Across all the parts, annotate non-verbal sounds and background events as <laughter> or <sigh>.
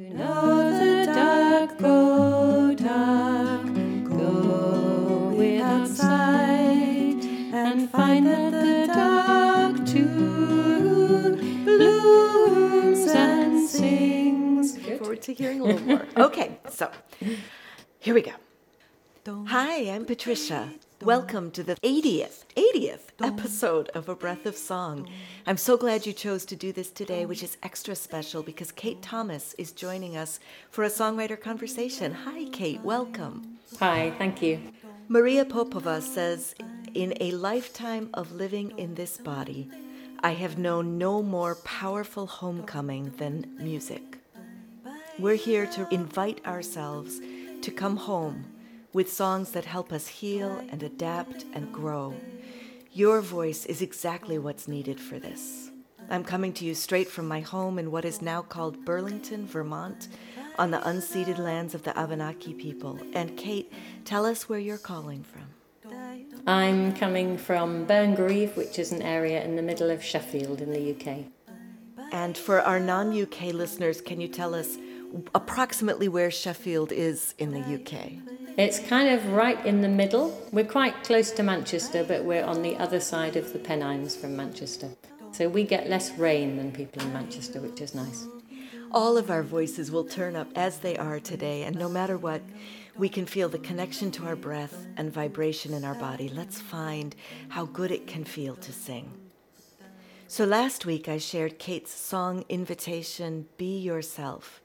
You know the duck, go duck, go outside and find that the duck too blooms and sings. Look forward to hearing a little more. <laughs> Okay, so here we go. Hi, I'm Patricia. Welcome to the 80th, 80th episode of A Breath of Song. I'm so glad you chose to do this today, which is extra special because Kate Thomas is joining us for a songwriter conversation. Hi, Kate, welcome. Hi, thank you. Maria Popova says, In a lifetime of living in this body, I have known no more powerful homecoming than music. We're here to invite ourselves to come home with songs that help us heal and adapt and grow. Your voice is exactly what's needed for this. I'm coming to you straight from my home in what is now called Burlington, Vermont, on the unceded lands of the Abenaki people. And Kate, tell us where you're calling from. I'm coming from Burngreave, which is an area in the middle of Sheffield in the UK. And for our non UK listeners, can you tell us approximately where Sheffield is in the UK? It's kind of right in the middle. We're quite close to Manchester, but we're on the other side of the Pennines from Manchester. So we get less rain than people in Manchester, which is nice. All of our voices will turn up as they are today, and no matter what, we can feel the connection to our breath and vibration in our body. Let's find how good it can feel to sing. So last week I shared Kate's song invitation, Be Yourself.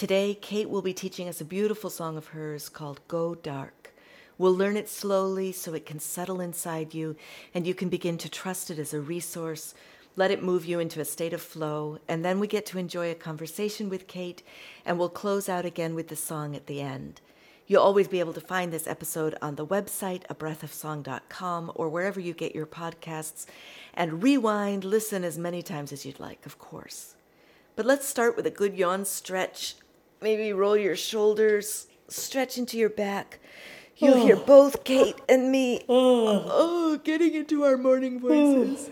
Today, Kate will be teaching us a beautiful song of hers called Go Dark. We'll learn it slowly so it can settle inside you and you can begin to trust it as a resource, let it move you into a state of flow, and then we get to enjoy a conversation with Kate and we'll close out again with the song at the end. You'll always be able to find this episode on the website, abreathofsong.com, or wherever you get your podcasts, and rewind, listen as many times as you'd like, of course. But let's start with a good yawn stretch Maybe roll your shoulders, stretch into your back. You'll oh. hear both Kate and me oh. oh, getting into our morning voices.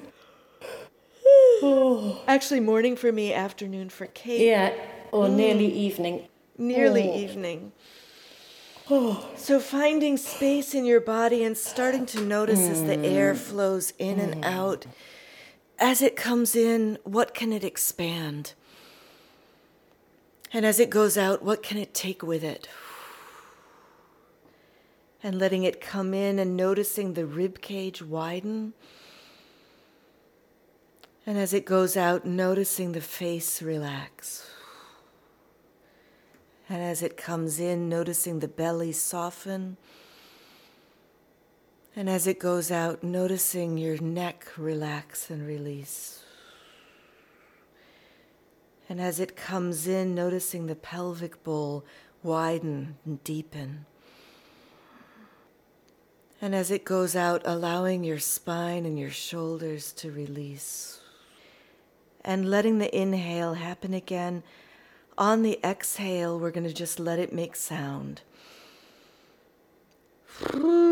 Oh. Actually, morning for me, afternoon for Kate. Yeah, or mm. nearly evening. Nearly evening. So, finding space in your body and starting to notice mm. as the air mm. flows in mm. and out. As it comes in, what can it expand? And as it goes out, what can it take with it? And letting it come in and noticing the rib cage widen. And as it goes out, noticing the face relax. And as it comes in, noticing the belly soften. And as it goes out, noticing your neck relax and release. And as it comes in, noticing the pelvic bowl widen and deepen. And as it goes out, allowing your spine and your shoulders to release. And letting the inhale happen again. On the exhale, we're going to just let it make sound. Ah.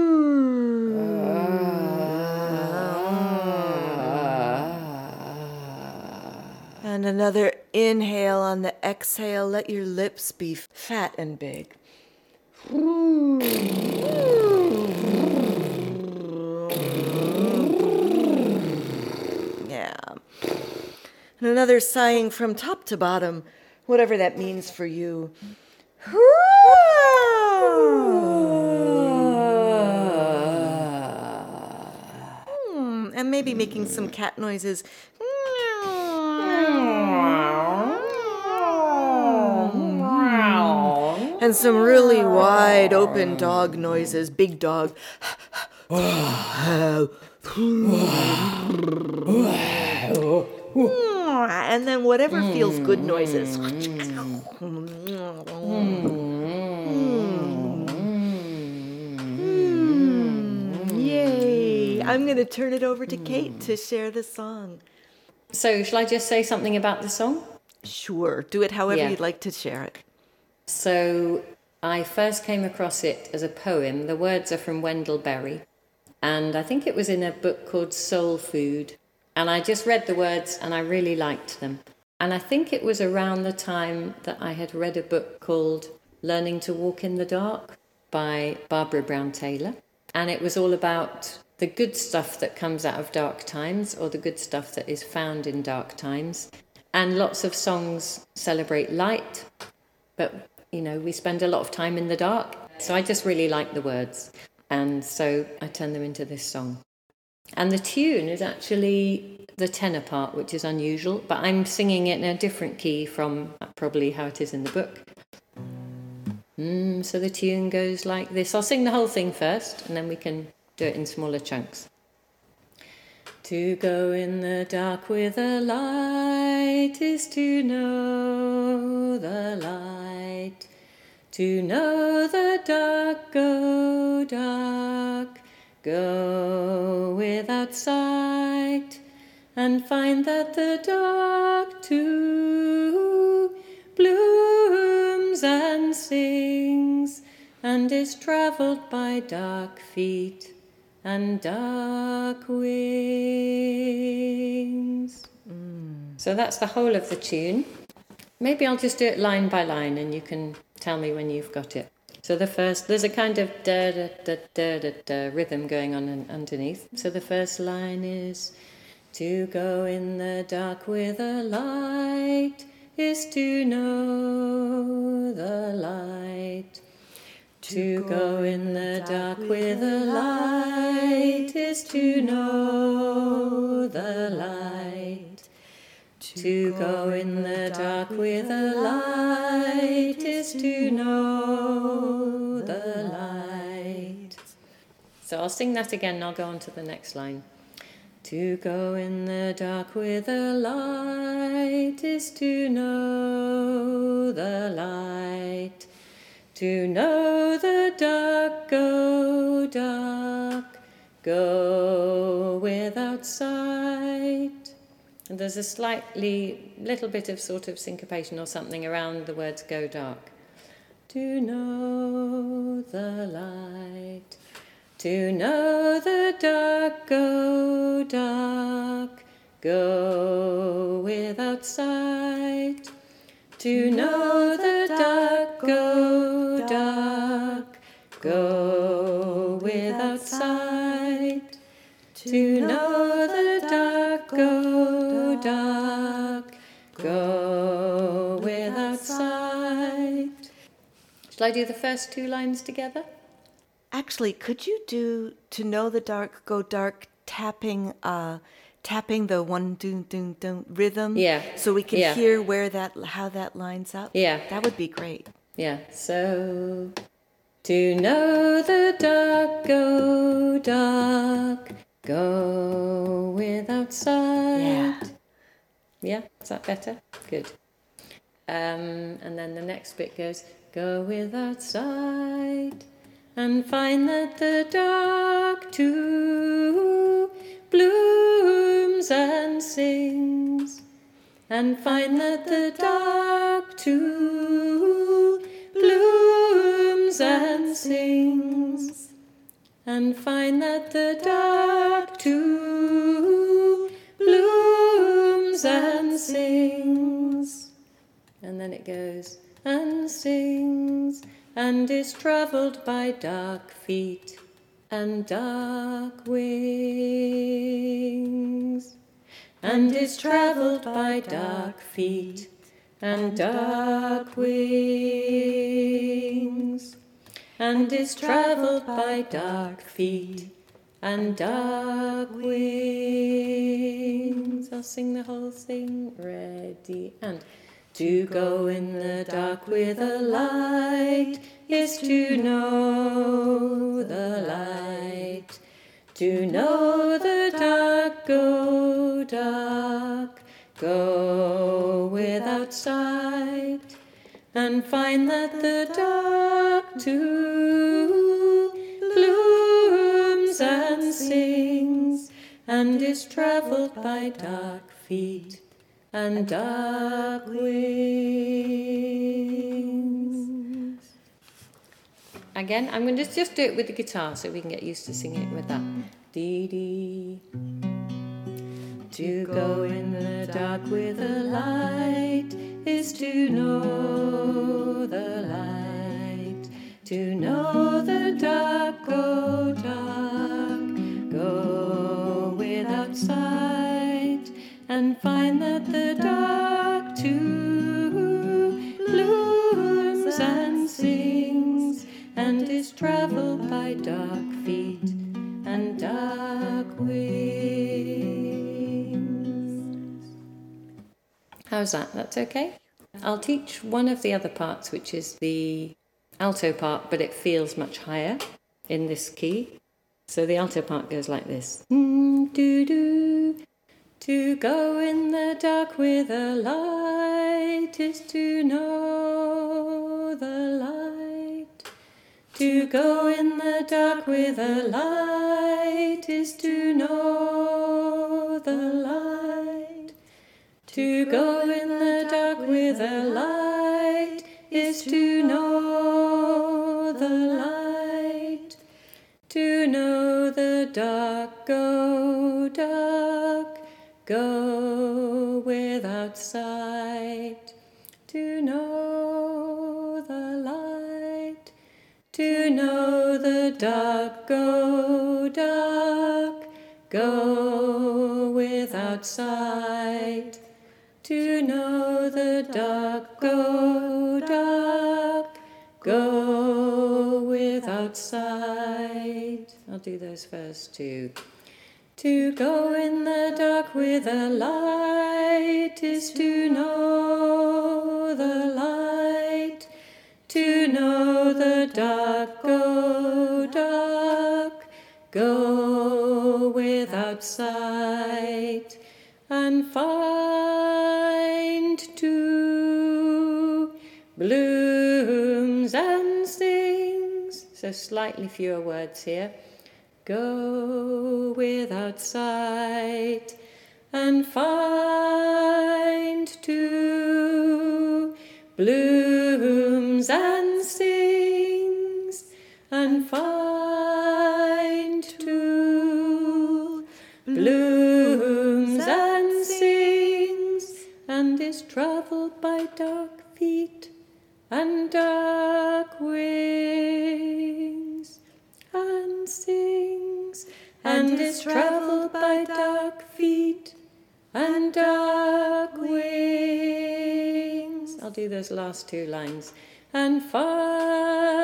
And another inhale on the exhale. Let your lips be fat and big. Yeah. And another sighing from top to bottom, whatever that means for you. Hmm, and maybe making some cat noises. And some really wide open dog noises. Big dog. and then whatever feels good noises. Yay! I'm going to turn it over to Kate to share the song. So, shall I just say something about the song? Sure. Do it however yeah. you'd like to share it. So I first came across it as a poem. The words are from Wendell Berry, and I think it was in a book called Soul Food. And I just read the words and I really liked them. And I think it was around the time that I had read a book called Learning to Walk in the Dark by Barbara Brown Taylor. And it was all about the good stuff that comes out of dark times or the good stuff that is found in dark times. And lots of songs celebrate light, but you know, we spend a lot of time in the dark. So I just really like the words. And so I turned them into this song. And the tune is actually the tenor part, which is unusual, but I'm singing it in a different key from probably how it is in the book. Mm, so the tune goes like this. I'll sing the whole thing first, and then we can do it in smaller chunks. To go in the dark with a light is to know the light. To know the dark, go dark, go without sight, and find that the dark too blooms and sings, and is travelled by dark feet and dark wings. Mm. So that's the whole of the tune. Maybe I'll just do it line by line and you can tell me when you've got it. So the first, there's a kind of da da da da da, da rhythm going on underneath. So the first line is to go in the dark with a light is to know the light. To go in the dark with a light is to know the light. To go in the dark with a light is to know the light. So I'll sing that again and I'll go on to the next line. To go in the dark with a light is to know the light. To know the dark, go dark, go without sight. And there's a slightly little bit of sort of syncopation or something around the words go dark. To know the light, to know the dark, go dark, go without sight. To know the Shall I do the first two lines together? Actually, could you do to know the dark, go dark, tapping uh, tapping the one doon doon doon rhythm? Yeah. So we can yeah. hear where that how that lines up? Yeah. That would be great. Yeah. So to know the dark go dark go without sight. Yeah. Yeah. Is that better? Good. Um, and then the next bit goes go without sight and find that the dark too blooms and sings, and find that the dark too blooms and sings, and find that the dark too blooms and sings. And then it goes and sings and is travelled by dark feet and dark wings, and is travelled by dark feet and dark wings, and is travelled by dark feet and dark wings. I'll sing the whole thing. Ready and. To go in the dark with a light is to know the light. To know the dark, go dark, go without sight, and find that the dark too blooms and sings, and is travelled by dark feet and dark wings. Again, I'm going to just do it with the guitar so we can get used to singing it with that. Dee dee. To go in the dark with a light is to know the light. To know the dark, go dark, go without sight, and find that the dark too blooms and sings, and is traveled by dark feet and dark wings. How's that? That's okay? I'll teach one of the other parts, which is the alto part, but it feels much higher in this key. So the alto part goes like this. Mm, doo doo. To go in the dark with a light is to know the light. To go in the dark with a light is to know the light. To go in the dark with a light is to know the light. To know the dark, go dark, go without sight. To know the light. To know the dark, go dark, go without sight. To know the dark, go dark, go without sight. I'll do those first two. To go in the dark with a light is to know the light. To know the dark, go dark, go without sight, and find two blooms and stings. So slightly fewer words here. Go without sight and find two blooms and sings and find two blooms and sings and is travelled by dark feet and dark wings and sings and is travelled by dark feet and dark wings. I'll do those last two lines. And find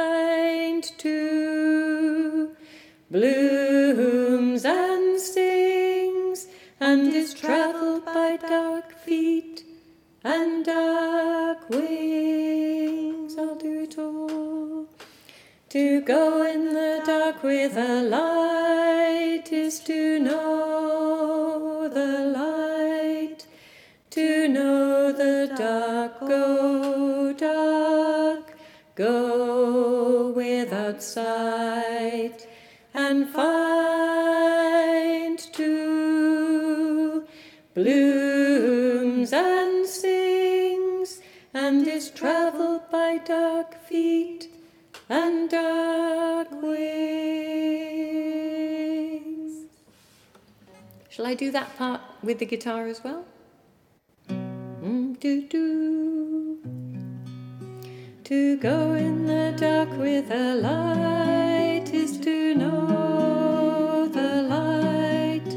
two blooms and stings, and is travelled by dark feet and dark wings. I'll do it all. To go in the dark with a light is to know the light. To know the dark, go dark, go without sight, and find two blooms and sings and is travelled by dark feet and dark wings. Shall I do that part with the guitar as well? Mm. To go in the dark with a light is to know the light.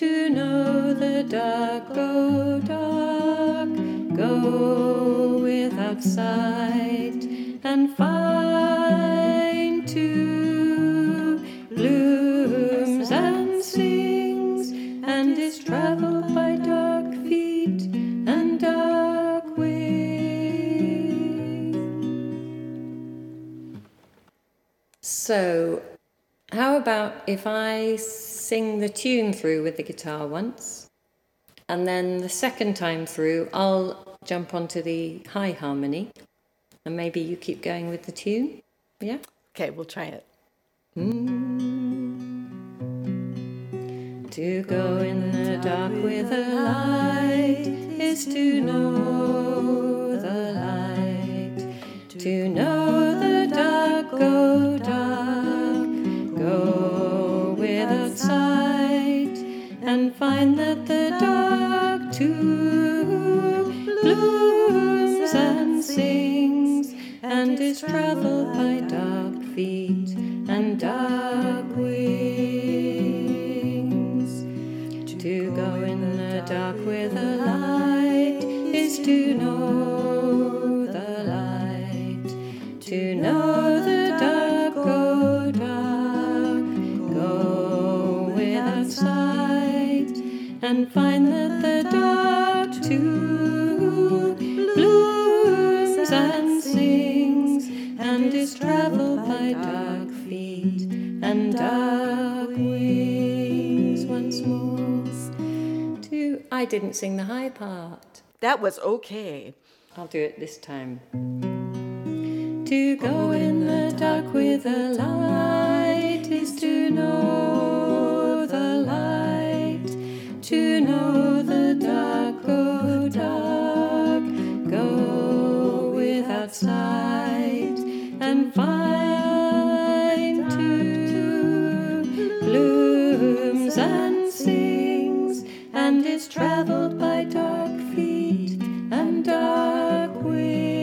To know the dark, go dark, go without sight, and find two blooms and sings, and is travelled by dark feet and dark wings. So, how about if I sing the tune through with the guitar once, and then the second time through, I'll jump onto the high harmony, and maybe you keep going with the tune. Yeah? Okay, we'll try it. Mm. To go in the dark with a light is to know the light. To know the dark, go dark, go without sight, and find that the dark too blooms and sings is traveled by dark feet didn't sing the high part. That was okay. I'll do it this time. To go in the dark with a light is to know the light. To know the dark, go dark, go without sight, and find two blooms and is traveled by dark feet and dark wings.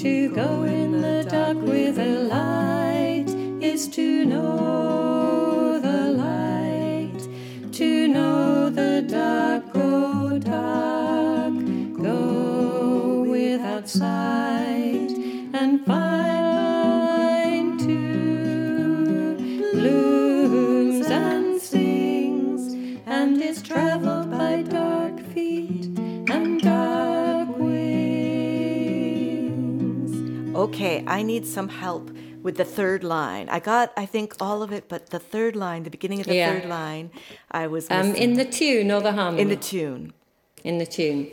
To go in the dark with a light is to know the light. To know the dark, go dark, go without sight, and find Okay, I need some help with the third line. I got, I think, all of it, but the third line, the beginning of the Yeah. third line, I was Um, in the tune or the harmony? in the tune. in the tune.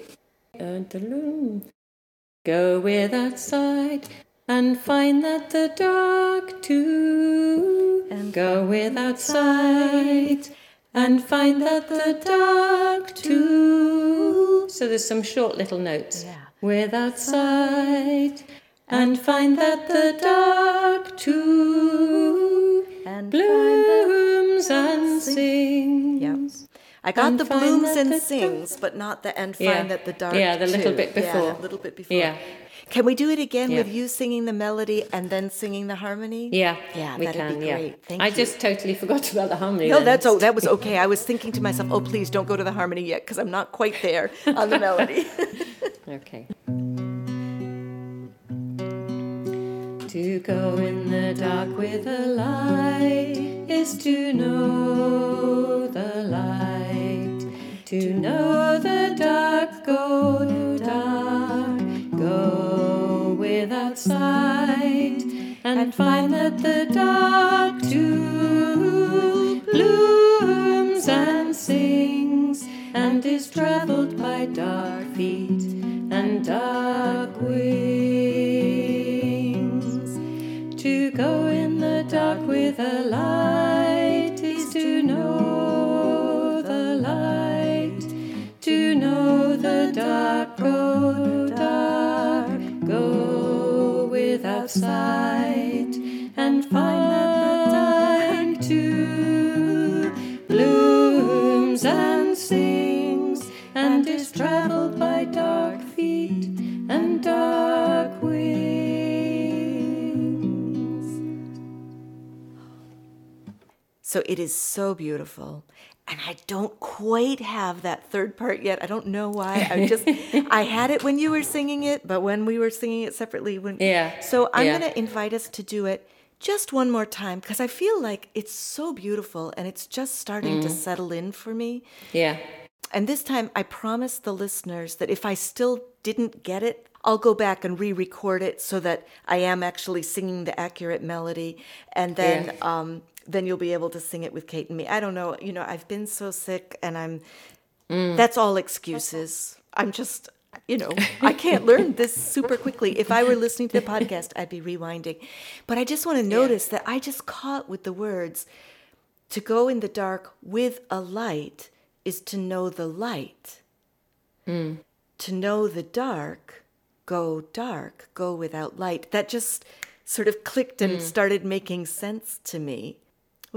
Go without sight and find that the dark too. And go without sight and find that the dark too. So there's some short little notes. Yeah. Without sight and find that the dark too And blooms and sings. Yep. I got And the blooms and the sings, but not the and find Yeah. that the dark. Yeah, the little bit before. Yeah, a little bit before. Yeah. Can we do it again Yeah. with you singing the melody and then singing the harmony? Yeah, Yeah, we that'd can. be yeah. Thank I you. just totally forgot <laughs> about the harmony. No, then. that's oh, that was okay. I was thinking to myself, oh, please don't go to the harmony yet because I'm not quite there on the melody. <laughs> <laughs> okay. To go in the dark with a light is to know the light. To know the dark, go to dark, go without sight, and find that the dark too blooms and sings, and is traveled by dark feet and dark wings. To go in the dark with a light is to know the light. To know the dark, go dark, go without sight, and find two blooms and sings, and is traveled by dark so it is so beautiful. And I don't quite have that third part yet. I don't know why. I just <laughs> I had it when you were singing it, but when we were singing it separately when Yeah, So I'm yeah. going to invite us to do it just one more time because I feel like it's so beautiful and it's just starting Mm-hmm. to settle in for me. Yeah. And this time, I promise the listeners that if I still didn't get it, I'll go back and re record it so that I am actually singing the accurate melody. And then, Yeah. um, then you'll be able to sing it with Kate and me. I don't know. You know, I've been so sick and I'm, Mm. that's all excuses. I'm just, you know, I can't learn this <laughs> super quickly. If I were listening to the podcast, I'd be rewinding. But I just want to notice that I just caught with the words to go in the dark with a light is to know the light. To know the dark, go dark, go without light. That just sort of clicked and started making sense to me.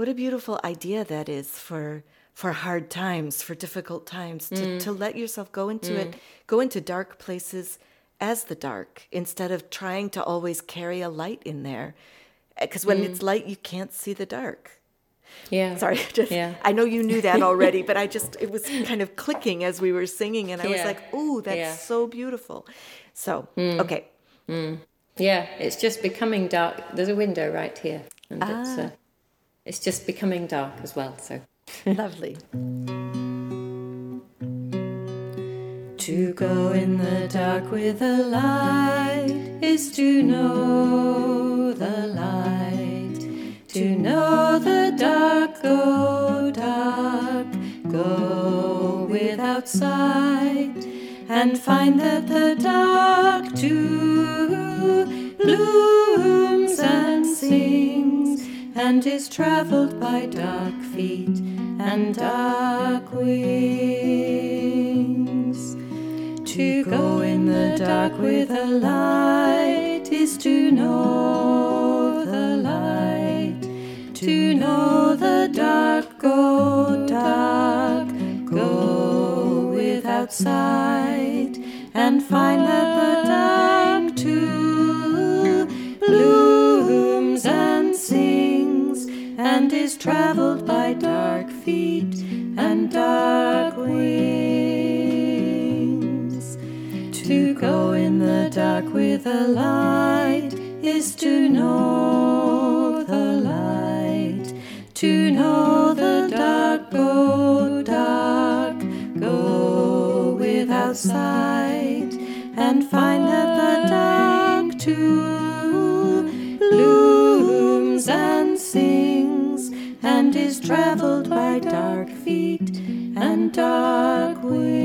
What a beautiful idea that is for for hard times, for difficult times, to, to let yourself go into it, go into dark places as the dark instead of trying to always carry a light in there. Because when mm. it's light, you can't see the dark. Yeah. Sorry. <laughs> Just, yeah. I know you knew that <laughs> already, but I just, it was kind of clicking as we were singing, and I yeah. was like, oh, that's yeah. so beautiful. So, mm. okay. Mm. Yeah, it's just becoming dark. There's a window right here, and ah. it's, uh, it's just becoming dark as well. So <laughs> lovely. To go in the dark with a light is to know the light. To know the dark, go dark, go without sight, and find that the dark too blooms and sings, and is traveled by dark feet and dark wings. To go in the dark with a light is to know the light. To know the dark, go dark, go without sight, and find that the and is traveled by dark feet and dark wings. To go in the dark with a light is to know the light. To know the dark, go dark, go without sight, and find that the dark too blooms and sings, and is traveled by dark feet and dark wings.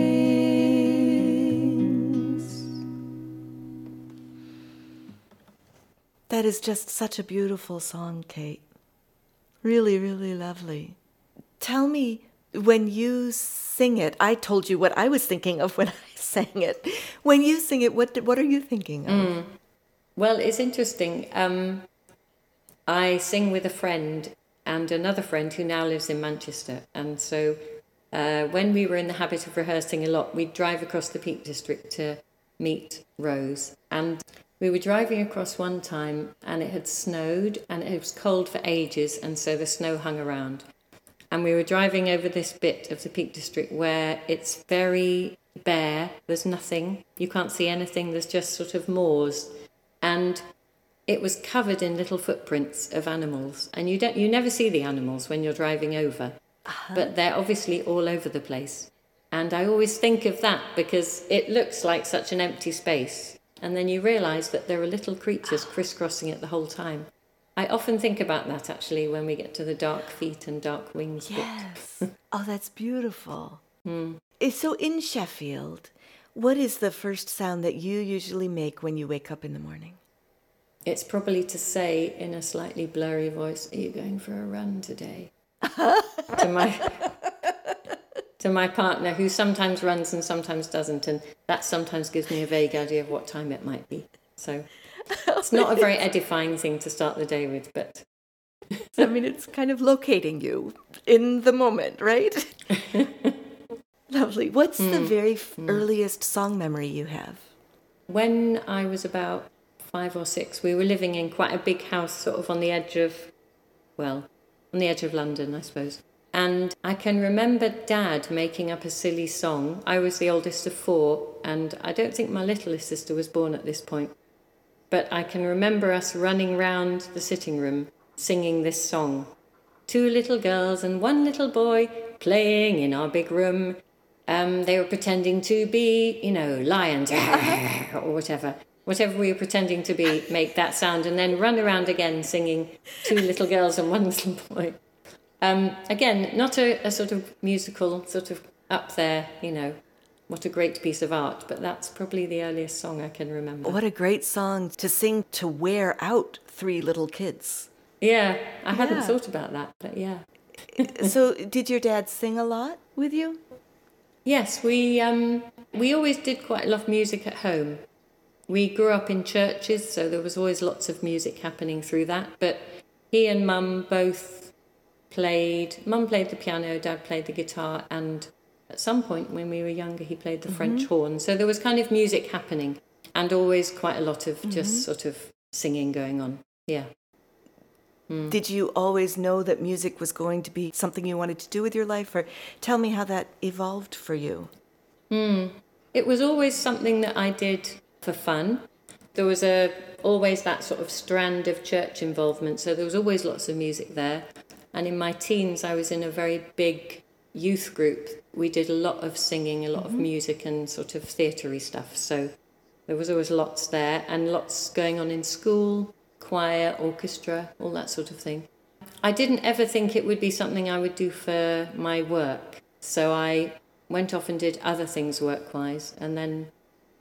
That is just such a beautiful song, Kate. Really, really lovely. Tell me when you sing it, I told you what I was thinking of when <laughs> I sang it. When you sing it, what what are you thinking of? Mm. Well, it's interesting. Um, I sing with a friend and another friend who now lives in Manchester, and so uh, when we were in the habit of rehearsing a lot, we'd drive across the Peak District to meet Rose, and we were driving across one time and it had snowed and it was cold for ages, and so the snow hung around. And we were driving over this bit of the Peak District where it's very bare, there's nothing, you can't see anything, there's just sort of moors. And it was covered in little footprints of animals, and you don't you never see the animals when you're driving over, uh-huh. but they're obviously all over the place. And I always think of that because it looks like such an empty space, and then you realize that there are little creatures crisscrossing it the whole time. I often think about that actually when we get to the dark feet and dark wings. Yes. <laughs> oh, that's beautiful. Mm. So in Sheffield, what is the first sound that you usually make when you wake up in the morning? It's probably to say in a slightly blurry voice, Are you going for a run today? <laughs> to my to my partner, who sometimes runs and sometimes doesn't, and that sometimes gives me a vague idea of what time it might be. So it's not a very <laughs> edifying thing to start the day with, but. I mean, it's kind of locating you in the moment, right? <laughs> Lovely. What's mm. the very mm. earliest song memory you have? When I was about five or six, we were living in quite a big house, sort of on the edge of, well, on the edge of London, I suppose. And I can remember Dad making up a silly song. I was the oldest of four, and I don't think my littlest sister was born at this point. But I can remember us running round the sitting room singing this song. Two little girls and one little boy playing in our big room. Um, they were pretending to be, you know, lions <laughs> or whatever. Whatever we were pretending to be, make that sound and then run around again singing Two Little Girls and One Little Boy. Um, again, not a, a, sort of musical, sort of up there, you know, what a great piece of art, but that's probably the earliest song I can remember. What a great song to sing to wear out three little kids. Yeah, I yeah. hadn't thought about that, but yeah. <laughs> so, did your dad sing a lot with you? Yes, we um, we always did quite a lot of music at home. We grew up in churches, so there was always lots of music happening through that. But he and Mum both played, mum played the piano, dad played the guitar, and at some point when we were younger, he played the mm-hmm. French horn. So there was kind of music happening. and always quite a lot of just mm-hmm. sort of singing going on. Yeah. Mm. Did you always know that music was going to be something you wanted to do with your life, or tell me how that evolved for you? Mm. It was always something that I did for fun. There was a always that sort of strand of church involvement, so there was always lots of music there. And in my teens, I was in a very big youth group. We did a lot of singing, a lot mm-hmm. of music, and sort of theatery stuff. So there was always lots there, and lots going on in school choir, orchestra, all that sort of thing. I didn't ever think it would be something I would do for my work. So I went off and did other things work wise. And then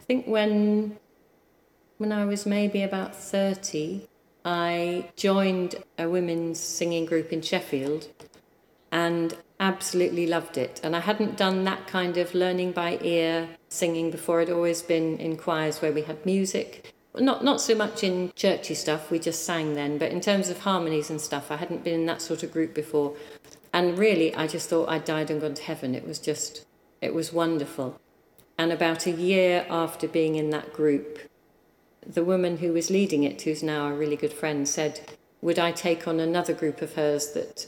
think when when I was maybe about 30, I joined a women's singing group in Sheffield and absolutely loved it. And I hadn't done that kind of learning by ear singing before. I'd always been in choirs where we had music not not so much in churchy stuff. We just sang then, but in terms of harmonies and stuff, I hadn't been in that sort of group before, and really, I just thought I'd died and gone to heaven. It was just, it was wonderful. And about a year after being in that group, the woman who was leading it, who's now a really good friend, said, "Would I take on another group of hers that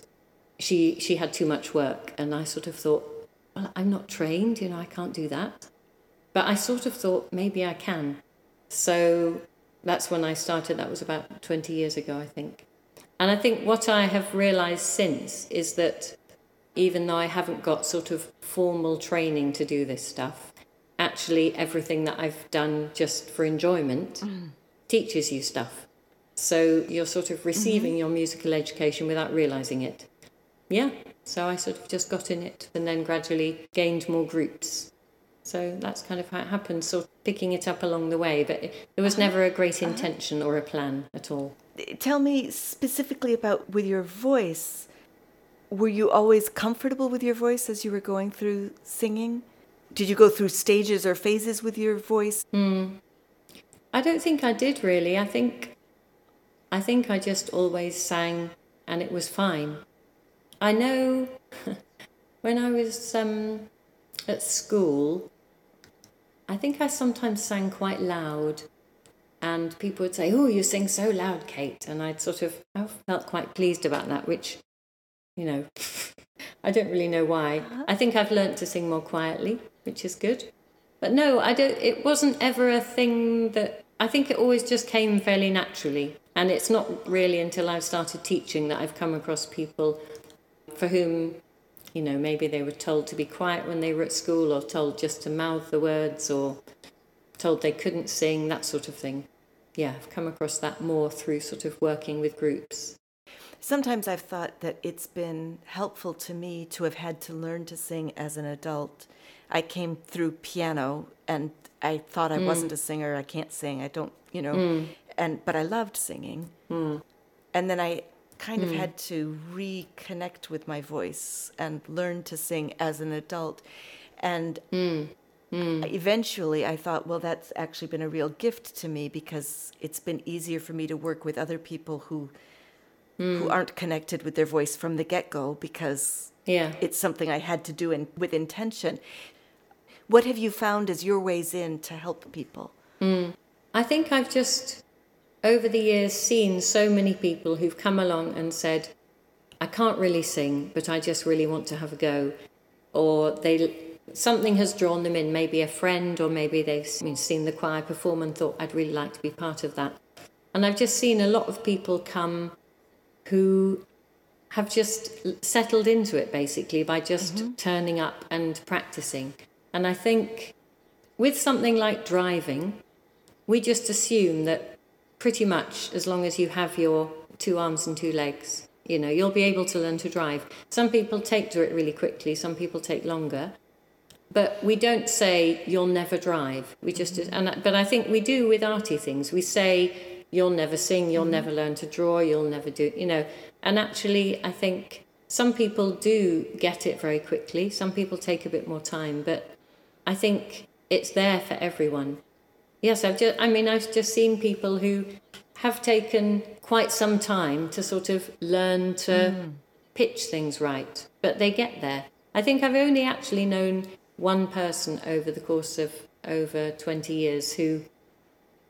she she had too much work?" And I sort of thought, "Well, I'm not trained, you know, I can't do that." But I sort of thought maybe I can. So that's when I started. That was about 20 years ago, I think. And I think what I have realized since is that even though I haven't got sort of formal training to do this stuff, actually everything that I've done just for enjoyment mm. teaches you stuff. So you're sort of receiving mm-hmm. your musical education without realizing it. Yeah, so I sort of just got in it and then gradually gained more groups so that's kind of how it happened, sort of picking it up along the way. But there was never a great uh-huh. intention or a plan at all. Tell me specifically about with your voice. Were you always comfortable with your voice as you were going through singing? Did you go through stages or phases with your voice? Mm. I don't think I did really. I think I think I just always sang and it was fine. I know <laughs> when I was um, at school, I think I sometimes sang quite loud, and people would say, "Oh, you sing so loud, Kate," and I'd sort of I felt quite pleased about that, which, you know, <laughs> I don't really know why. Uh-huh. I think I've learnt to sing more quietly, which is good. But no, I don't. It wasn't ever a thing that I think it always just came fairly naturally, and it's not really until I've started teaching that I've come across people for whom you know, maybe they were told to be quiet when they were at school or told just to mouth the words or told they couldn't sing, that sort of thing. Yeah, I've come across that more through sort of working with groups. Sometimes I've thought that it's been helpful to me to have had to learn to sing as an adult. I came through piano and I thought I mm. wasn't a singer. I can't sing. I don't, you know, mm. and but I loved singing. Mm. And then I kind of mm. had to reconnect with my voice and learn to sing as an adult. And mm. Mm. eventually I thought, well, that's actually been a real gift to me because it's been easier for me to work with other people who who aren't connected with their voice from the get-go because yeah. it's something I had to do in, with intention. What have you found as your ways in to help people? Hmm. I think I've just over the years seen so many people who've come along and said, I can't really sing, but I just really want to have a go. Or they something has drawn them in, maybe a friend, or maybe they've seen the choir perform and thought, I'd really like to be part of that. And I've just seen a lot of people come who have just settled into it basically by just mm-hmm. turning up and practicing. And I think with something like driving, we just assume that pretty much as long as you have your two arms and two legs. You know, you'll be able to learn to drive. Some people take to it really quickly, some people take longer. But we don't say you'll never drive. We just mm-hmm. and but I think we do with arty things. We say you'll never sing, you'll mm-hmm. never learn to draw, you'll never do, you know. And actually I think some people do get it very quickly. Some people take a bit more time, but I think it's there for everyone. Yes, I've just, I mean, I've just seen people who have taken quite some time to sort of learn to mm. pitch things right, but they get there. I think I've only actually known one person over the course of over 20 years who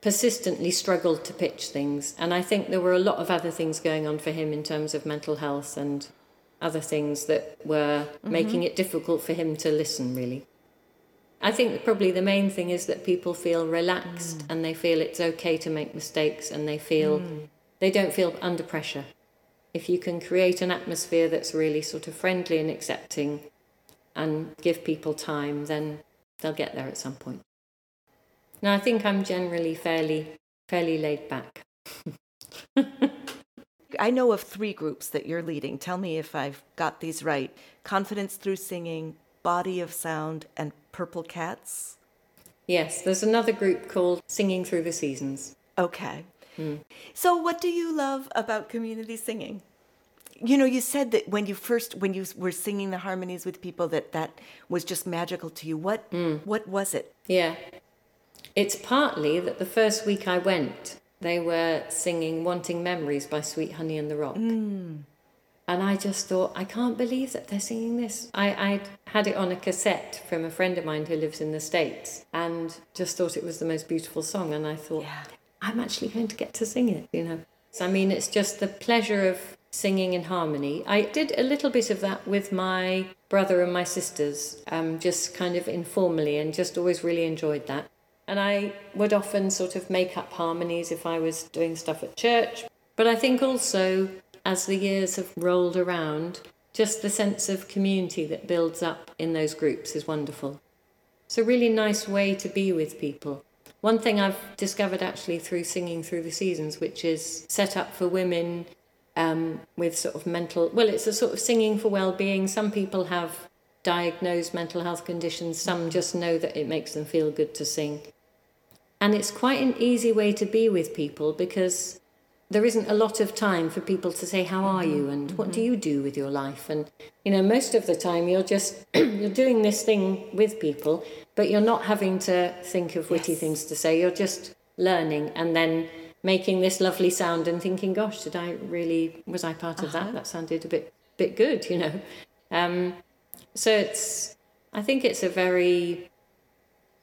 persistently struggled to pitch things. And I think there were a lot of other things going on for him in terms of mental health and other things that were mm-hmm. making it difficult for him to listen, really. I think probably the main thing is that people feel relaxed mm. and they feel it's okay to make mistakes and they feel mm. they don't feel under pressure. If you can create an atmosphere that's really sort of friendly and accepting and give people time, then they'll get there at some point. Now, I think I'm generally fairly fairly laid back. <laughs> I know of three groups that you're leading. Tell me if I've got these right. Confidence through singing, Body of Sound, and Purple Cats. Yes, there's another group called Singing Through the Seasons. Okay. Mm. So, what do you love about community singing? You know, you said that when you first when you were singing the harmonies with people that that was just magical to you. What mm. what was it? Yeah. It's partly that the first week I went, they were singing Wanting Memories by Sweet Honey in the Rock. Mm. And I just thought, I can't believe that they're singing this. I i had it on a cassette from a friend of mine who lives in the States and just thought it was the most beautiful song. And I thought, yeah. I'm actually going to get to sing it, you know. So, I mean, it's just the pleasure of singing in harmony. I did a little bit of that with my brother and my sisters, um, just kind of informally, and just always really enjoyed that. And I would often sort of make up harmonies if I was doing stuff at church. But I think also, as the years have rolled around, just the sense of community that builds up in those groups is wonderful. It's a really nice way to be with people. One thing I've discovered actually through singing through the seasons, which is set up for women um, with sort of mental, well, it's a sort of singing for well being. Some people have diagnosed mental health conditions, some just know that it makes them feel good to sing. And it's quite an easy way to be with people because there isn't a lot of time for people to say how are you and what do mm-hmm. you do with your life and you know most of the time you're just <clears throat> you're doing this thing with people but you're not having to think of witty yes. things to say you're just learning and then making this lovely sound and thinking gosh did i really was i part of uh-huh. that that sounded a bit bit good you know um, so it's i think it's a very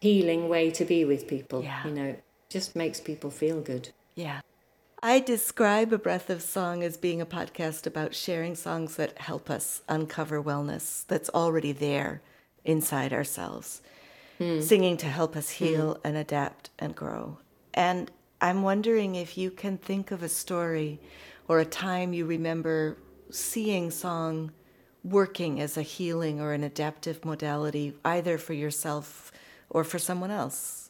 healing way to be with people. Yeah. You know, it just makes people feel good. Yeah. I describe A Breath of Song as being a podcast about sharing songs that help us uncover wellness that's already there inside ourselves, mm. singing to help us heal mm. and adapt and grow. And I'm wondering if you can think of a story or a time you remember seeing song working as a healing or an adaptive modality, either for yourself or for someone else.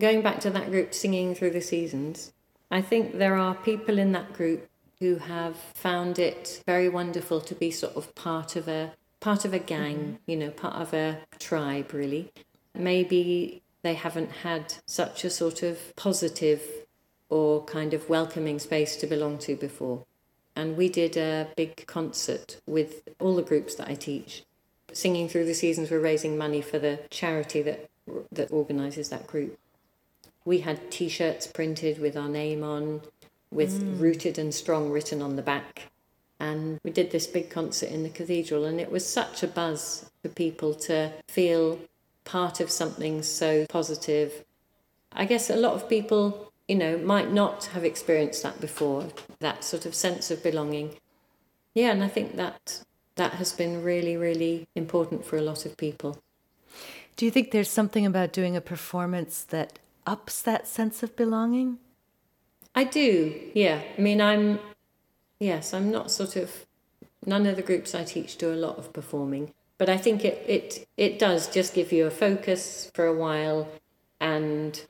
Going back to that group singing through the seasons, I think there are people in that group who have found it very wonderful to be sort of part of a part of a gang, mm-hmm. you know, part of a tribe really. Maybe they haven't had such a sort of positive or kind of welcoming space to belong to before. And we did a big concert with all the groups that I teach singing through the seasons, we're raising money for the charity that that organises that group. We had T-shirts printed with our name on, with mm. "Rooted and Strong" written on the back, and we did this big concert in the cathedral, and it was such a buzz for people to feel part of something so positive. I guess a lot of people, you know, might not have experienced that before, that sort of sense of belonging. Yeah, and I think that that has been really, really important for a lot of people. Do you think there's something about doing a performance that ups that sense of belonging? I do, yeah. I mean, I'm, yes, I'm not sort of, none of the groups I teach do a lot of performing, but I think it, it, it does just give you a focus for a while and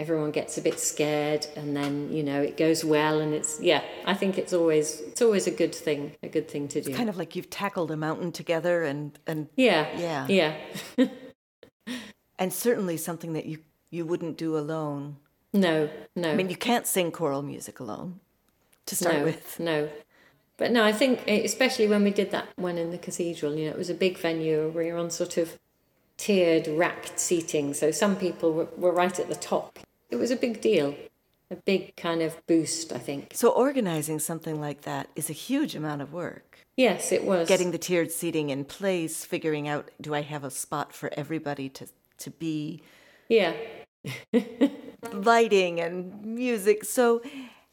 everyone gets a bit scared and then you know it goes well and it's yeah i think it's always it's always a good thing a good thing to do it's kind of like you've tackled a mountain together and and yeah yeah yeah <laughs> and certainly something that you you wouldn't do alone no no i mean you can't sing choral music alone to start no, with no but no i think especially when we did that one in the cathedral you know it was a big venue we were on sort of tiered racked seating so some people were, were right at the top it was a big deal, a big kind of boost, I think. So organizing something like that is a huge amount of work. Yes, it was. Getting the tiered seating in place, figuring out do I have a spot for everybody to to be. Yeah. <laughs> lighting and music. So,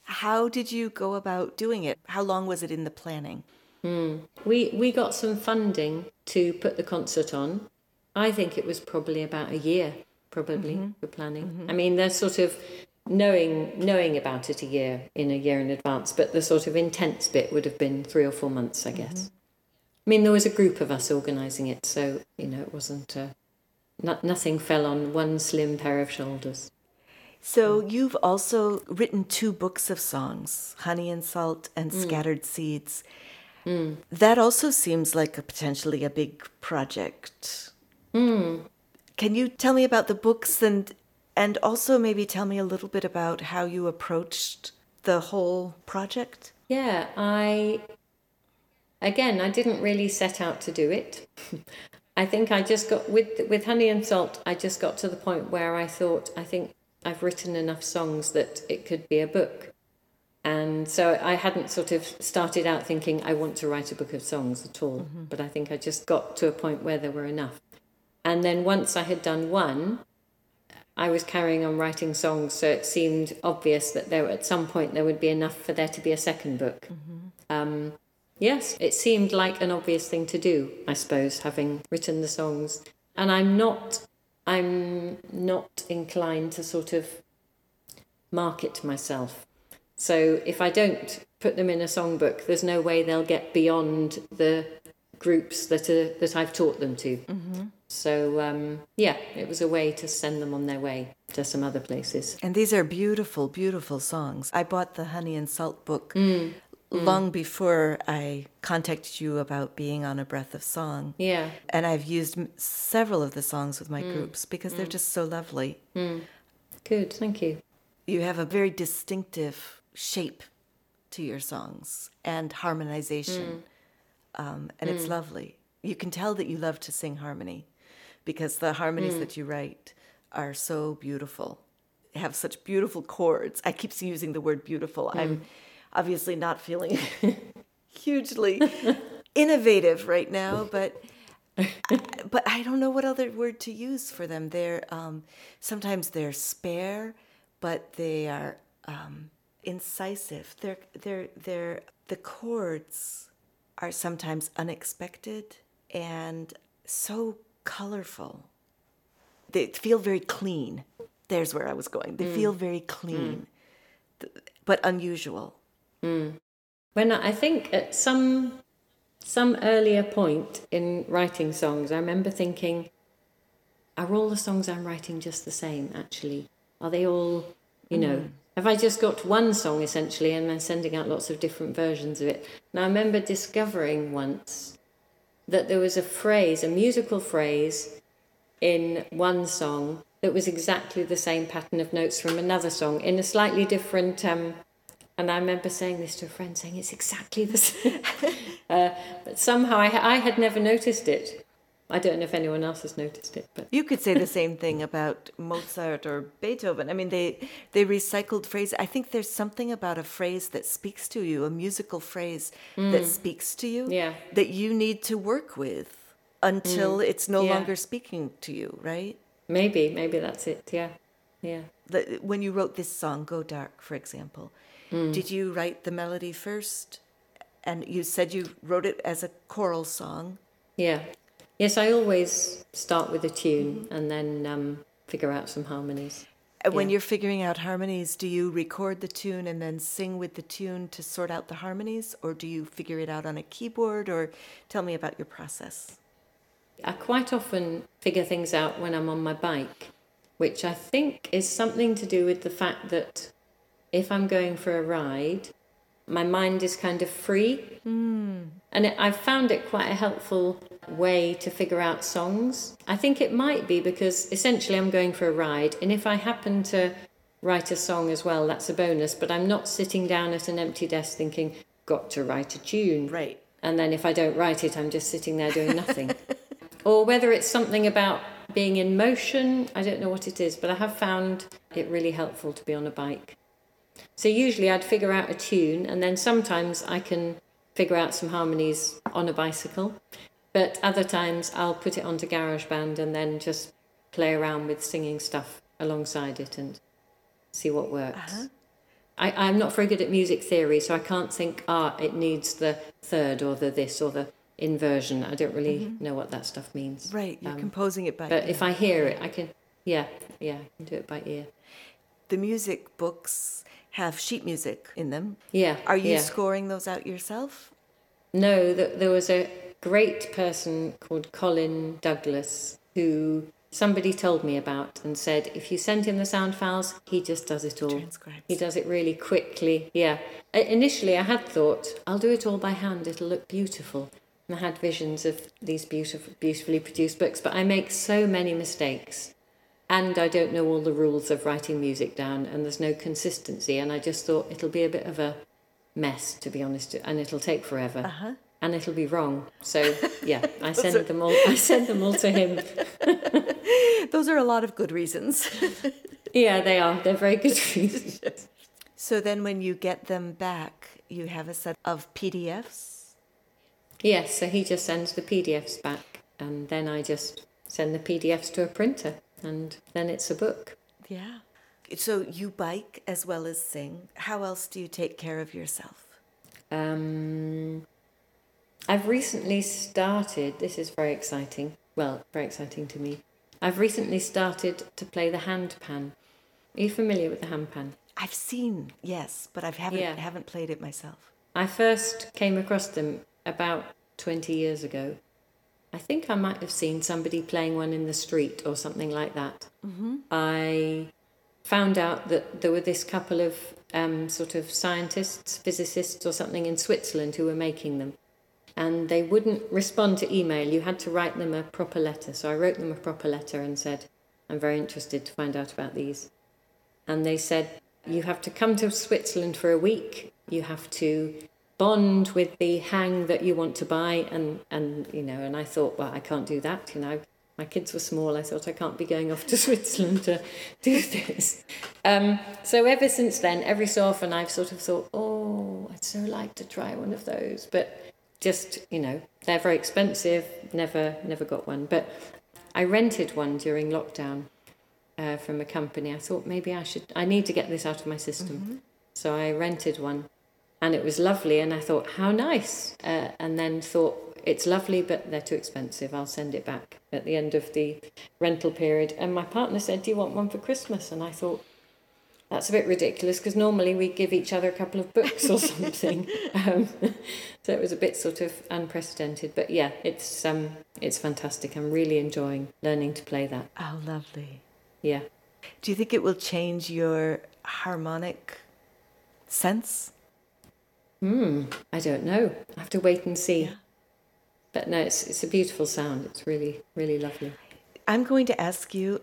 how did you go about doing it? How long was it in the planning? Mm. We we got some funding to put the concert on. I think it was probably about a year, probably mm-hmm. for planning. Mm-hmm. I mean, there's sort of knowing knowing about it a year in a year in advance, but the sort of intense bit would have been three or four months, I guess. Mm-hmm. I mean, there was a group of us organising it, so you know, it wasn't. Uh, not, nothing fell on one slim pair of shoulders. So you've also written two books of songs, Honey and Salt and mm. Scattered Seeds. Mm. That also seems like a potentially a big project. Mm. Can you tell me about the books and and also maybe tell me a little bit about how you approached the whole project? Yeah, I again, I didn't really set out to do it. <laughs> I think I just got with with Honey and Salt. I just got to the point where I thought I think I've written enough songs that it could be a book. And so I hadn't sort of started out thinking I want to write a book of songs at all, mm-hmm. but I think I just got to a point where there were enough. And then once I had done one, I was carrying on writing songs, so it seemed obvious that there at some point there would be enough for there to be a second book. Mm-hmm. Um, yes, it seemed like an obvious thing to do, I suppose, having written the songs. And I'm not, I'm not inclined to sort of market myself. So if I don't put them in a songbook, there's no way they'll get beyond the groups that are that I've taught them to. Mm-hmm. So um, yeah, it was a way to send them on their way to some other places. And these are beautiful, beautiful songs. I bought the Honey and Salt book mm. Long mm. before I contacted you about being on a Breath of Song. Yeah, and I've used several of the songs with my mm. groups because they're mm. just so lovely. Mm. Good, thank you. You have a very distinctive shape to your songs and harmonization. Mm. Um, and it's lovely. You can tell that you love to sing harmony because the harmonies that you write are so beautiful, have such beautiful chords. I keep using the word beautiful. I'm mm. Obviously not feeling <laughs> hugely innovative right now, but. <laughs> but I don't know what other word to use for them. They're um, sometimes they're spare, but they are um, incisive. They're, they're, they're, the chords are sometimes unexpected and so colorful. They feel very clean. There's where I was going. They mm. feel very clean, mm. but unusual. Mm. When I think at some some earlier point in writing songs, I remember thinking, are all the songs I'm writing just the same? Actually, are they all, you know, mm. Have I just got one song essentially and then sending out lots of different versions of it? Now, I remember discovering once that there was a phrase, a musical phrase in one song that was exactly the same pattern of notes from another song in a slightly different. Um, and I remember saying this to a friend, saying it's exactly the same. <laughs> uh, but somehow I, I had never noticed it. I don't know if anyone else has noticed it, but you could say the <laughs> same thing about Mozart or Beethoven. I mean, they they recycled phrase. I think there's something about a phrase that speaks to you, a musical phrase mm. that speaks to you, yeah. that you need to work with until mm. it's no yeah. longer speaking to you, right? Maybe, maybe that's it. Yeah, yeah. The, when you wrote this song, "Go Dark," for example, mm. did you write the melody first? And you said you wrote it as a choral song. Yeah. Yes, I always start with a tune and then um, figure out some harmonies. When yeah. you're figuring out harmonies, do you record the tune and then sing with the tune to sort out the harmonies, or do you figure it out on a keyboard? Or tell me about your process. I quite often figure things out when I'm on my bike, which I think is something to do with the fact that if I'm going for a ride, my mind is kind of free. Mm. And it, I've found it quite a helpful way to figure out songs. I think it might be because essentially I'm going for a ride, and if I happen to write a song as well, that's a bonus, but I'm not sitting down at an empty desk thinking, got to write a tune. Right. And then if I don't write it, I'm just sitting there doing nothing. <laughs> or whether it's something about being in motion, I don't know what it is, but I have found it really helpful to be on a bike. So usually I'd figure out a tune, and then sometimes I can figure out some harmonies on a bicycle. But other times I'll put it onto GarageBand and then just play around with singing stuff alongside it and see what works. Uh-huh. I, I'm not very good at music theory, so I can't think, ah, it needs the third or the this or the inversion. I don't really mm-hmm. know what that stuff means. Right, you're um, composing it by But ear. if I hear it, I can, yeah, yeah, I can do it by ear. The music books have sheet music in them. Yeah. Are you yeah. scoring those out yourself? No, there was a great person called Colin Douglas who somebody told me about and said if you send him the sound files, he just does it all. Transcribes. He does it really quickly. Yeah. Initially, I had thought I'll do it all by hand. It'll look beautiful. And I had visions of these beautiful, beautifully produced books, but I make so many mistakes. And I don't know all the rules of writing music down, and there's no consistency. And I just thought it'll be a bit of a mess, to be honest, and it'll take forever. Uh-huh and it'll be wrong. So <laughs> yeah, I send them all. I send them all to him. <laughs> Those are a lot of good reasons. <laughs> yeah, they are. They're very good reasons. So then, when you get them back, you have a set of PDFs. Yes. So he just sends the PDFs back, and then I just send the PDFs to a printer, and then it's a book. Yeah. So you bike as well as sing. How else do you take care of yourself? Um, I've recently started, this is very exciting, well, very exciting to me. I've recently started to play the handpan. Are you familiar with the handpan? I've seen, yes, but I haven't, yeah. haven't played it myself. I first came across them about 20 years ago. I think I might have seen somebody playing one in the street or something like that. Mm-hmm. I found out that there were this couple of um, sort of scientists, physicists, or something in Switzerland who were making them and they wouldn't respond to email. You had to write them a proper letter. So I wrote them a proper letter and said, I'm very interested to find out about these. And they said, You have to come to Switzerland for a week. You have to bond with the hang that you want to buy. And, and you know, and I thought, Well, I can't do that. You know, my kids were small. I thought I can't be going off to <laughs> Switzerland to do this. Um, so ever since then, every so often, I've sort of thought, oh, I'd so like to try one of those, but just you know they're very expensive never never got one but i rented one during lockdown uh, from a company i thought maybe i should i need to get this out of my system mm-hmm. so i rented one and it was lovely and i thought how nice uh, and then thought it's lovely but they're too expensive i'll send it back at the end of the rental period and my partner said do you want one for christmas and i thought that's a bit ridiculous because normally we give each other a couple of books or <laughs> something. um, <laughs> so it was a bit sort of unprecedented, but yeah, it's um, it's fantastic. I'm really enjoying learning to play that. Oh, lovely. Yeah. Do you think it will change your harmonic sense? Hmm. I don't know. I have to wait and see. Yeah. But no, it's it's a beautiful sound. It's really really lovely. I'm going to ask you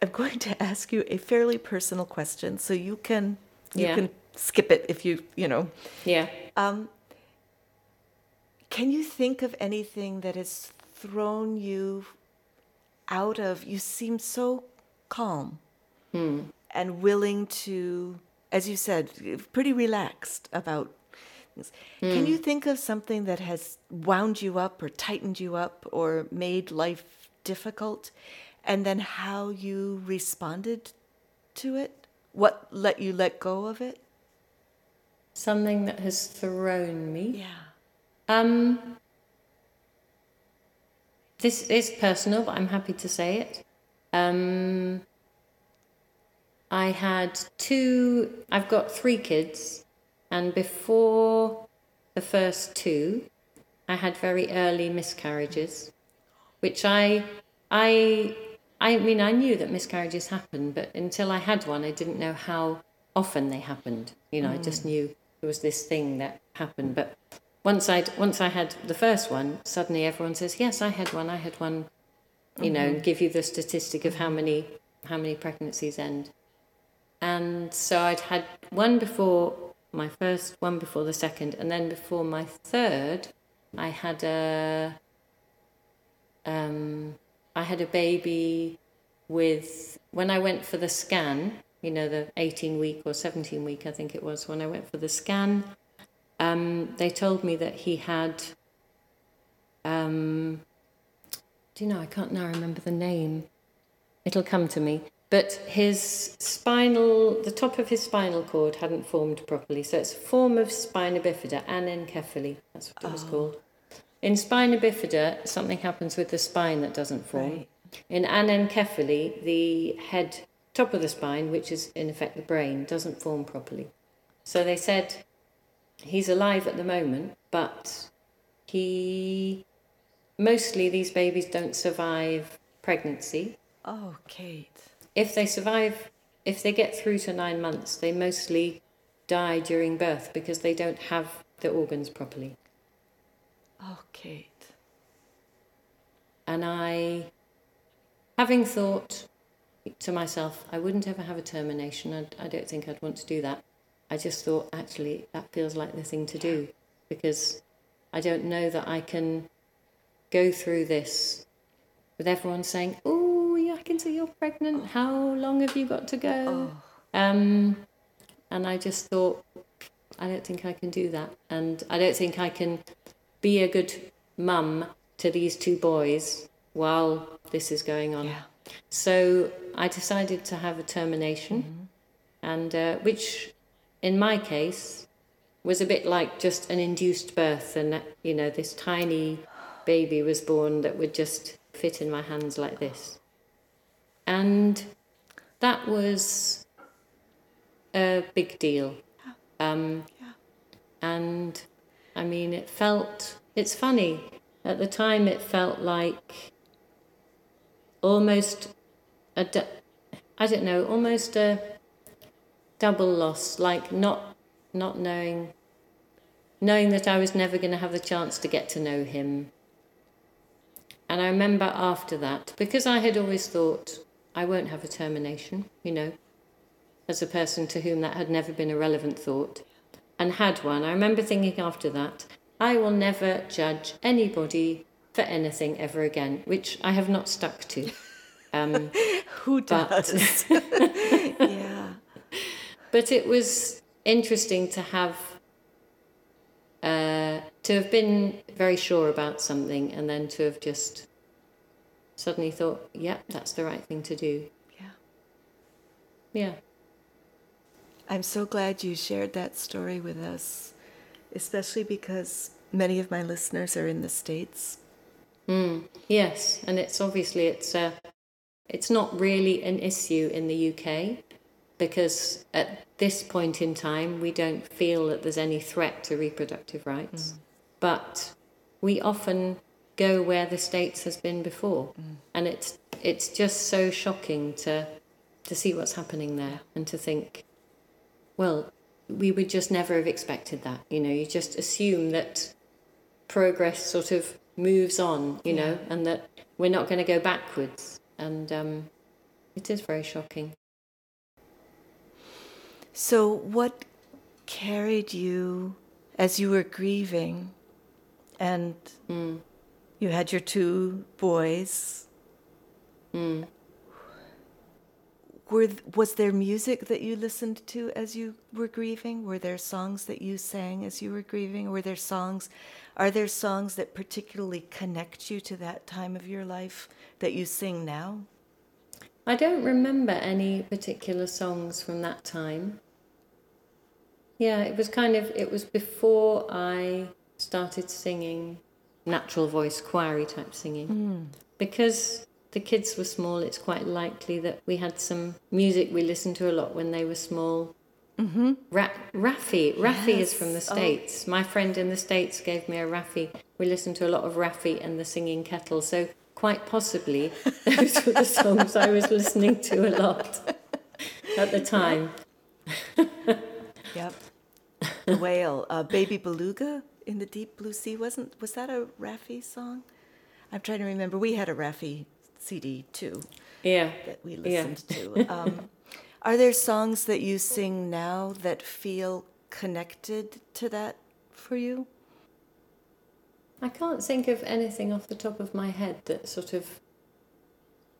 I'm going to ask you a fairly personal question, so you can you yeah. can skip it if you you know. Yeah. Um, can you think of anything that has thrown you out of? You seem so calm hmm. and willing to, as you said, pretty relaxed about. Things. Hmm. Can you think of something that has wound you up or tightened you up or made life difficult? and then how you responded to it? What let you let go of it? Something that has thrown me. Yeah. Um, this is personal, but I'm happy to say it. Um, I had two, I've got three kids, and before the first two, I had very early miscarriages, which I, I I mean, I knew that miscarriages happen, but until I had one, I didn't know how often they happened. You know, mm. I just mm. knew there was this thing that happened. But once I once I had the first one, suddenly everyone says, "Yes, I had one. I had one." You mm-hmm. know, and give you the statistic of how many how many pregnancies end. And so I'd had one before my first, one before the second, and then before my third, I had a. Um, I had a baby with, when I went for the scan, you know, the 18 week or 17 week, I think it was, when I went for the scan, um, they told me that he had, um, do you know, I can't now remember the name. It'll come to me. But his spinal, the top of his spinal cord hadn't formed properly. So it's a form of spina bifida, anencephaly, that's what it was ah. called. In spina bifida, something happens with the spine that doesn't form. Right. In anencephaly, the head, top of the spine, which is in effect the brain, doesn't form properly. So they said he's alive at the moment, but he mostly these babies don't survive pregnancy. Oh, Kate. If they survive, if they get through to nine months, they mostly die during birth because they don't have the organs properly. Oh, Kate. And I, having thought to myself, I wouldn't ever have a termination. I, I don't think I'd want to do that. I just thought, actually, that feels like the thing to do because I don't know that I can go through this with everyone saying, "Oh, yeah, I can see you're pregnant. How long have you got to go?" Um, and I just thought, I don't think I can do that, and I don't think I can be a good mum to these two boys while this is going on. Yeah. So I decided to have a termination, and uh, which, in my case, was a bit like just an induced birth, and you know, this tiny baby was born that would just fit in my hands like this, and that was a big deal. Um, and I mean, it felt, it's funny, at the time it felt like almost a, I don't know, almost a double loss, like not, not knowing, knowing that I was never going to have the chance to get to know him. And I remember after that, because I had always thought I won't have a termination, you know, as a person to whom that had never been a relevant thought, and had one, I remember thinking after that, I will never judge anybody for anything ever again, which I have not stuck to. Um, <laughs> Who But- does? <laughs> yeah. but it was interesting to have uh, to have been very sure about something and then to have just suddenly thought, "Yep, that's the right thing to do." Yeah. Yeah. I'm so glad you shared that story with us, especially because many of my listeners are in the States. Mm, yes, and it's obviously it's uh, it's not really an issue in the UK because at this point in time we don't feel that there's any threat to reproductive rights, but we often go where the states has been before, and it's it's just so shocking to to see what's happening there and to think, well, we would just never have expected that. You know, you just assume that progress sort of moves on, you know, and that we're not going to go backwards. And um, it is very shocking. So, what carried you as you were grieving and Mm. You had your two boys? Mm. Were, th- was there music that you listened to as you were grieving? Were there songs that you sang as you were grieving? Were there songs? Are there songs that particularly connect you to that time of your life that you sing now? I don't remember any particular songs from that time. Yeah, it was kind of, it was before I started singing natural voice, choiry type singing. Because the kids were small, it's quite likely that we had some music we listened to a lot when they were small. Mm-hmm. Ra- Raffi, Raffi is from the Yes. Oh. States. My friend in the States gave me a Raffi. We listened to a lot of Raffi and the Singing Kettle. So quite possibly <laughs> those were the songs I was listening to a lot <laughs> at the time. Yep. The whale, uh, Baby Beluga in the Deep Blue Sea wasn't was that a Raffi song? I'm trying to remember. We had a Raffi CD too Yeah. that we Yeah. listened to. <laughs> Um, are there songs that you sing now that feel connected to that for you? I can't think of anything off the top of my head that sort of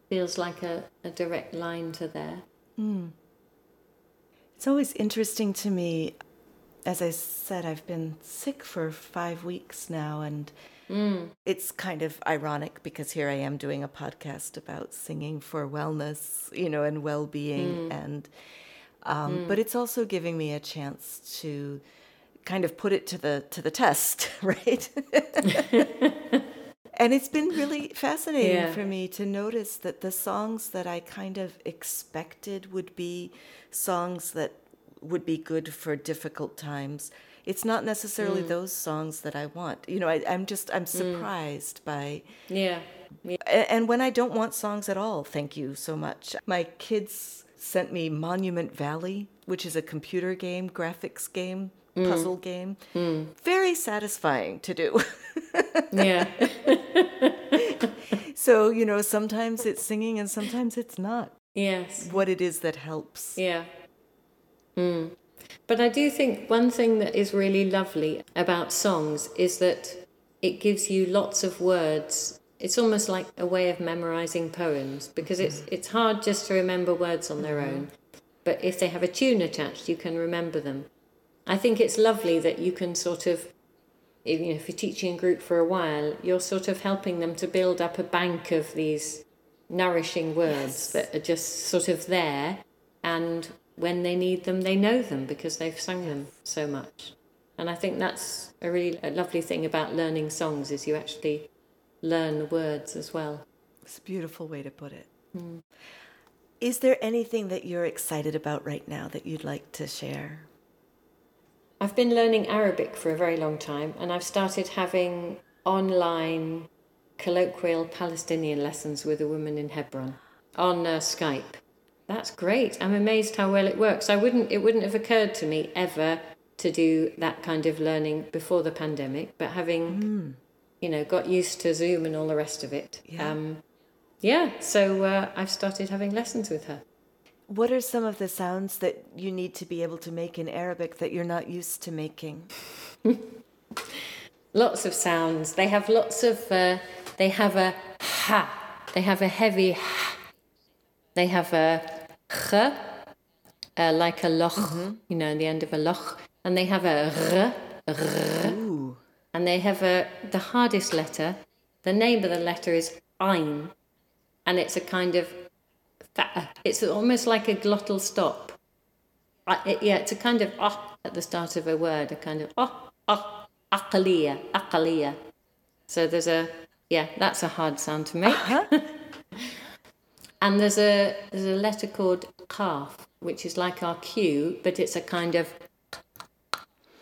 feels like a, a direct line to there. It's always interesting to me. As I said, I've been sick for five weeks now, and mm. It's kind of ironic because here I am doing a podcast about singing for wellness, you know, and well-being, mm. and um, mm. but it's also giving me a chance to kind of put it to the to the test, <laughs> right? <laughs> and it's been really fascinating Yeah. for me to notice that the songs that I kind of expected would be songs that would be good for difficult times. It's not necessarily mm. those songs that I want. You know, I, I'm just I'm mm. surprised by Yeah. yeah. And when I don't want songs at all, thank you so much. My kids sent me Monument Valley, which is a computer game, graphics game, mm. puzzle game. Very satisfying to do. <laughs> Yeah. <laughs> so, you know, sometimes it's singing and sometimes it's not. yes. What it is that helps. Yeah. Mm. But I do think one thing that is really lovely about songs is that it gives you lots of words. It's almost like a way of memorizing poems because it's it's hard just to remember words on their own. But if they have a tune attached, you can remember them. I think it's lovely that you can sort of you know, if you're teaching a group for a while, you're sort of helping them to build up a bank of these nourishing words that are just sort of there, and when they need them, they know them because they've sung them so much. And I think that's a really a lovely thing about learning songs is you actually learn the words as well. It's a beautiful way to put it. Is there anything that you're excited about right now that you'd like to share? I've been learning Arabic for a very long time, and I've started having online colloquial Palestinian lessons with a woman in Hebron on uh, Skype. That's great. I'm amazed how well it works. I wouldn't. It wouldn't have occurred to me ever to do that kind of learning before the pandemic, but having, you know, got used to Zoom and all the rest of it. Yeah. Um, yeah. So uh, I've started having lessons with her. What are some of the sounds that you need to be able to make in Arabic that you're not used to making? <laughs> Lots of sounds. They have lots of. Uh, they have a ha. They have a heavy ha. They have a ch, uh, like a loch, you know, the end of a loch, and they have a r, r, Ooh. and they have a the hardest letter. The name of the letter is ein, and it's a kind of. It's almost like a glottal stop. It- yeah, it's a kind of ah at the start of a word, a kind of ah ah aqaliya aqaliya. So there's a yeah, that's a hard sound to make. <laughs> and there's a there's a letter called qaf, which is like our Q, but it's a kind of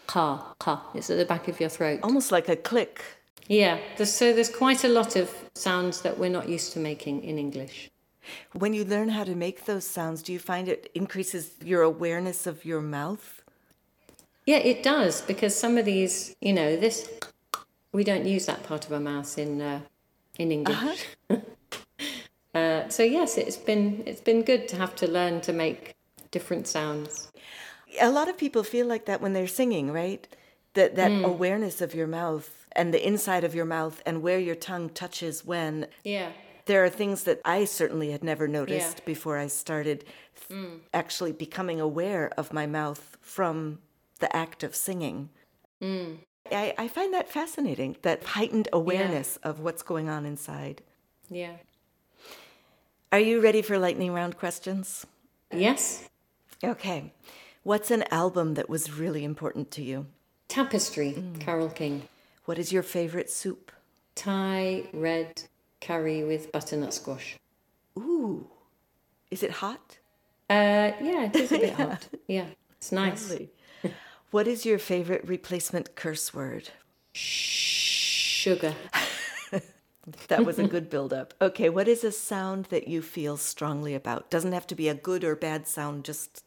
ka ka. It's at the back of your throat. Almost like a click. Yeah, there's, so there's quite a lot of sounds that we're not used to making in English. When you learn how to make those sounds, do you find it increases your awareness of your mouth? Yeah, it does because some of these, you know, this we don't use that part of our mouth in uh, in English. <laughs> uh, so yes, it's been it's been good to have to learn to make different sounds. A lot of people feel like that when they're singing, right? That that hmm. awareness of your mouth and the inside of your mouth and where your tongue touches when Yeah, there are things that I certainly had never noticed Yeah. before I started th- hmm. actually becoming aware of my mouth from the act of singing. Hmm. I, I find that fascinating, that heightened awareness of what's going on inside. yeah, Are you ready for lightning round questions? yes. Okay. What's an album that was really important to you? Tapestry, Carole King. What is your favorite soup? Thai red curry with butternut squash. Ooh. Is it hot? Uh, yeah, it is a bit hot. <laughs> Yeah, it's nice. What is your favorite replacement curse word? Sugar. That was a good build up. Okay, what is a sound that you feel strongly about? Doesn't have to be a good or bad sound, just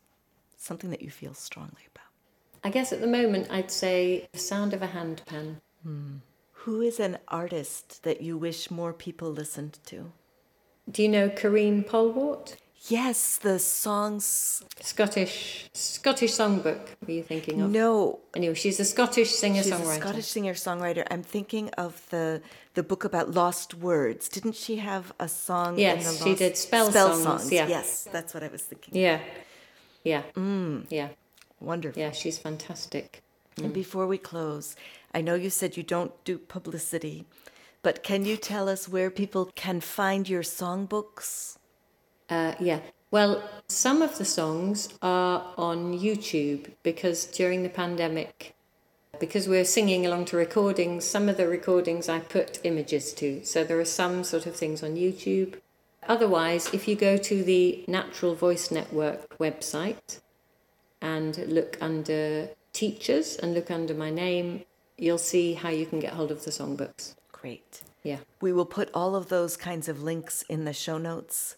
something that you feel strongly about. I guess at the moment I'd say the sound of a handpan. Hmm. Who is an artist that you wish more people listened to? Do you know Karine Polwart? Yes, the songs. Scottish Scottish songbook. Were you thinking of? No, Anyway, she's a Scottish singer she's a songwriter. Scottish singer songwriter. I'm thinking of the the book about lost words. Didn't she have a song? in Yes, she did spell songs, yeah. Yes, that's what I was thinking. Yeah, yeah, yeah, Wonderful. yeah. She's fantastic. And before we close, I know you said you don't do publicity, but can you tell us where people can find your songbooks? Uh, yeah. Well, some of the songs are on YouTube because during the pandemic, because we're singing along to recordings, some of the recordings I put images to. So there are some sort of things on YouTube. Otherwise, if you go to the Natural Voice Network website and look under teachers and look under my name, you'll see how you can get hold of the songbooks. Great. Yeah. We will put all of those kinds of links in the show notes.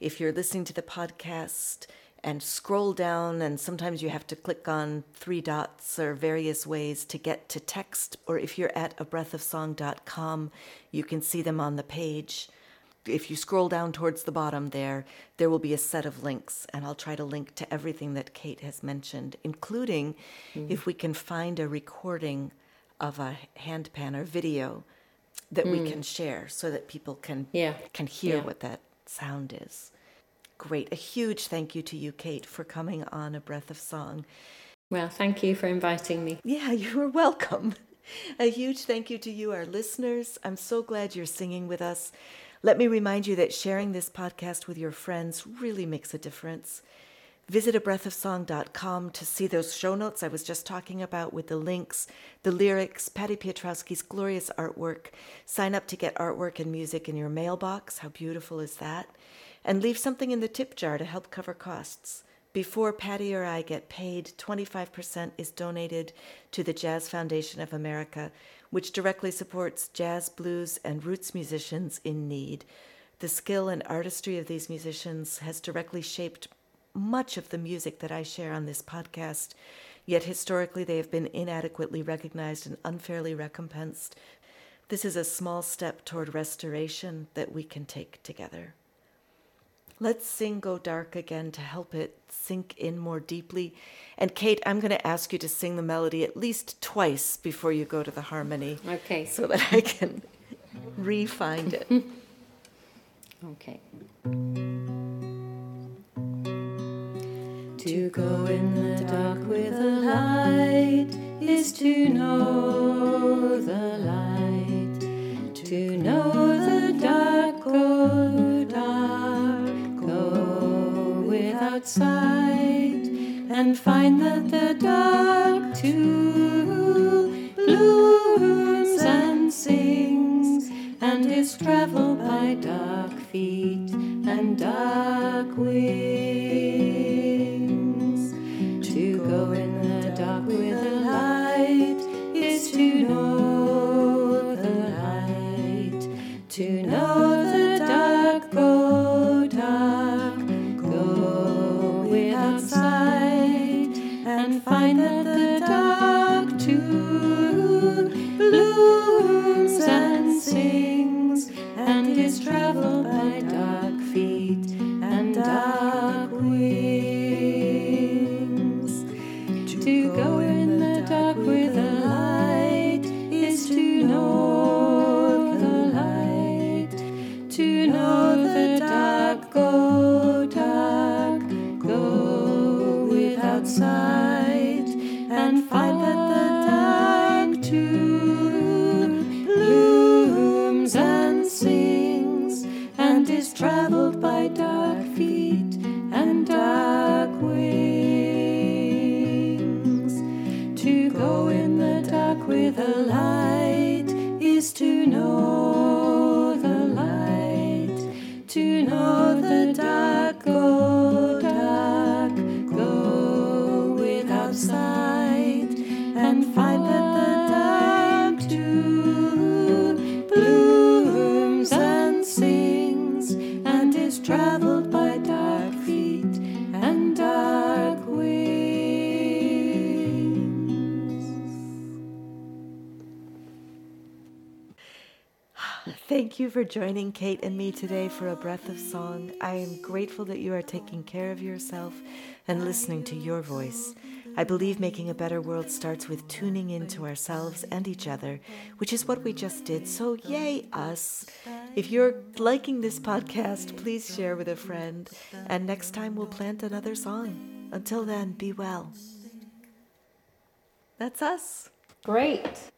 If you're listening to the podcast and scroll down, and sometimes you have to click on three dots or various ways to get to text, or if you're at a abreathofsong.com, you can see them on the page. If you scroll down towards the bottom there, there will be a set of links, and I'll try to link to everything that Kate has mentioned, including mm-hmm. if we can find a recording of a handpan or video that we mm. can share so that people can Yeah. can hear Yeah. what that sound is. Great. A huge thank you to you, Kate, for coming on A Breath of Song. Well, thank you for inviting me. Yeah, <laughs> you are welcome. A huge thank you to you, our listeners. I'm so glad you're singing with us. Let me remind you that sharing this podcast with your friends really makes a difference. Visit abreathofsong.com to see those show notes I was just talking about with the links, the lyrics, Patty Piotrowski's glorious artwork. Sign up to get artwork and music in your mailbox. How beautiful is that? And leave something in the tip jar to help cover costs. Before Patty or I get paid, 25% is donated to the Jazz Foundation of America, which directly supports jazz, blues, and roots musicians in need. The skill and artistry of these musicians has directly shaped much of the music that I share on this podcast, yet historically they have been inadequately recognized and unfairly recompensed. This is a small step toward restoration that we can take together. Let's sing Go Dark again to help it sink in more deeply. And Kate, I'm going to ask you to sing the melody at least twice before you go to the harmony Okay. so that I can <laughs> re-find it. <laughs> Okay. To go in the dark with a light is to know the light. To know the dark, go sight, and find that the dark too blooms and sings, and is traveled by dark feet and dark wings. Find that joining Kate and me today for a breath of song. I am grateful that you are taking care of yourself and listening to your voice. I believe making a better world starts with tuning into ourselves and each other, which is what we just did. So, yay, us. If you're liking this podcast, please share with a friend. And next time, we'll plant another song. Until then, be well. That's us. Great.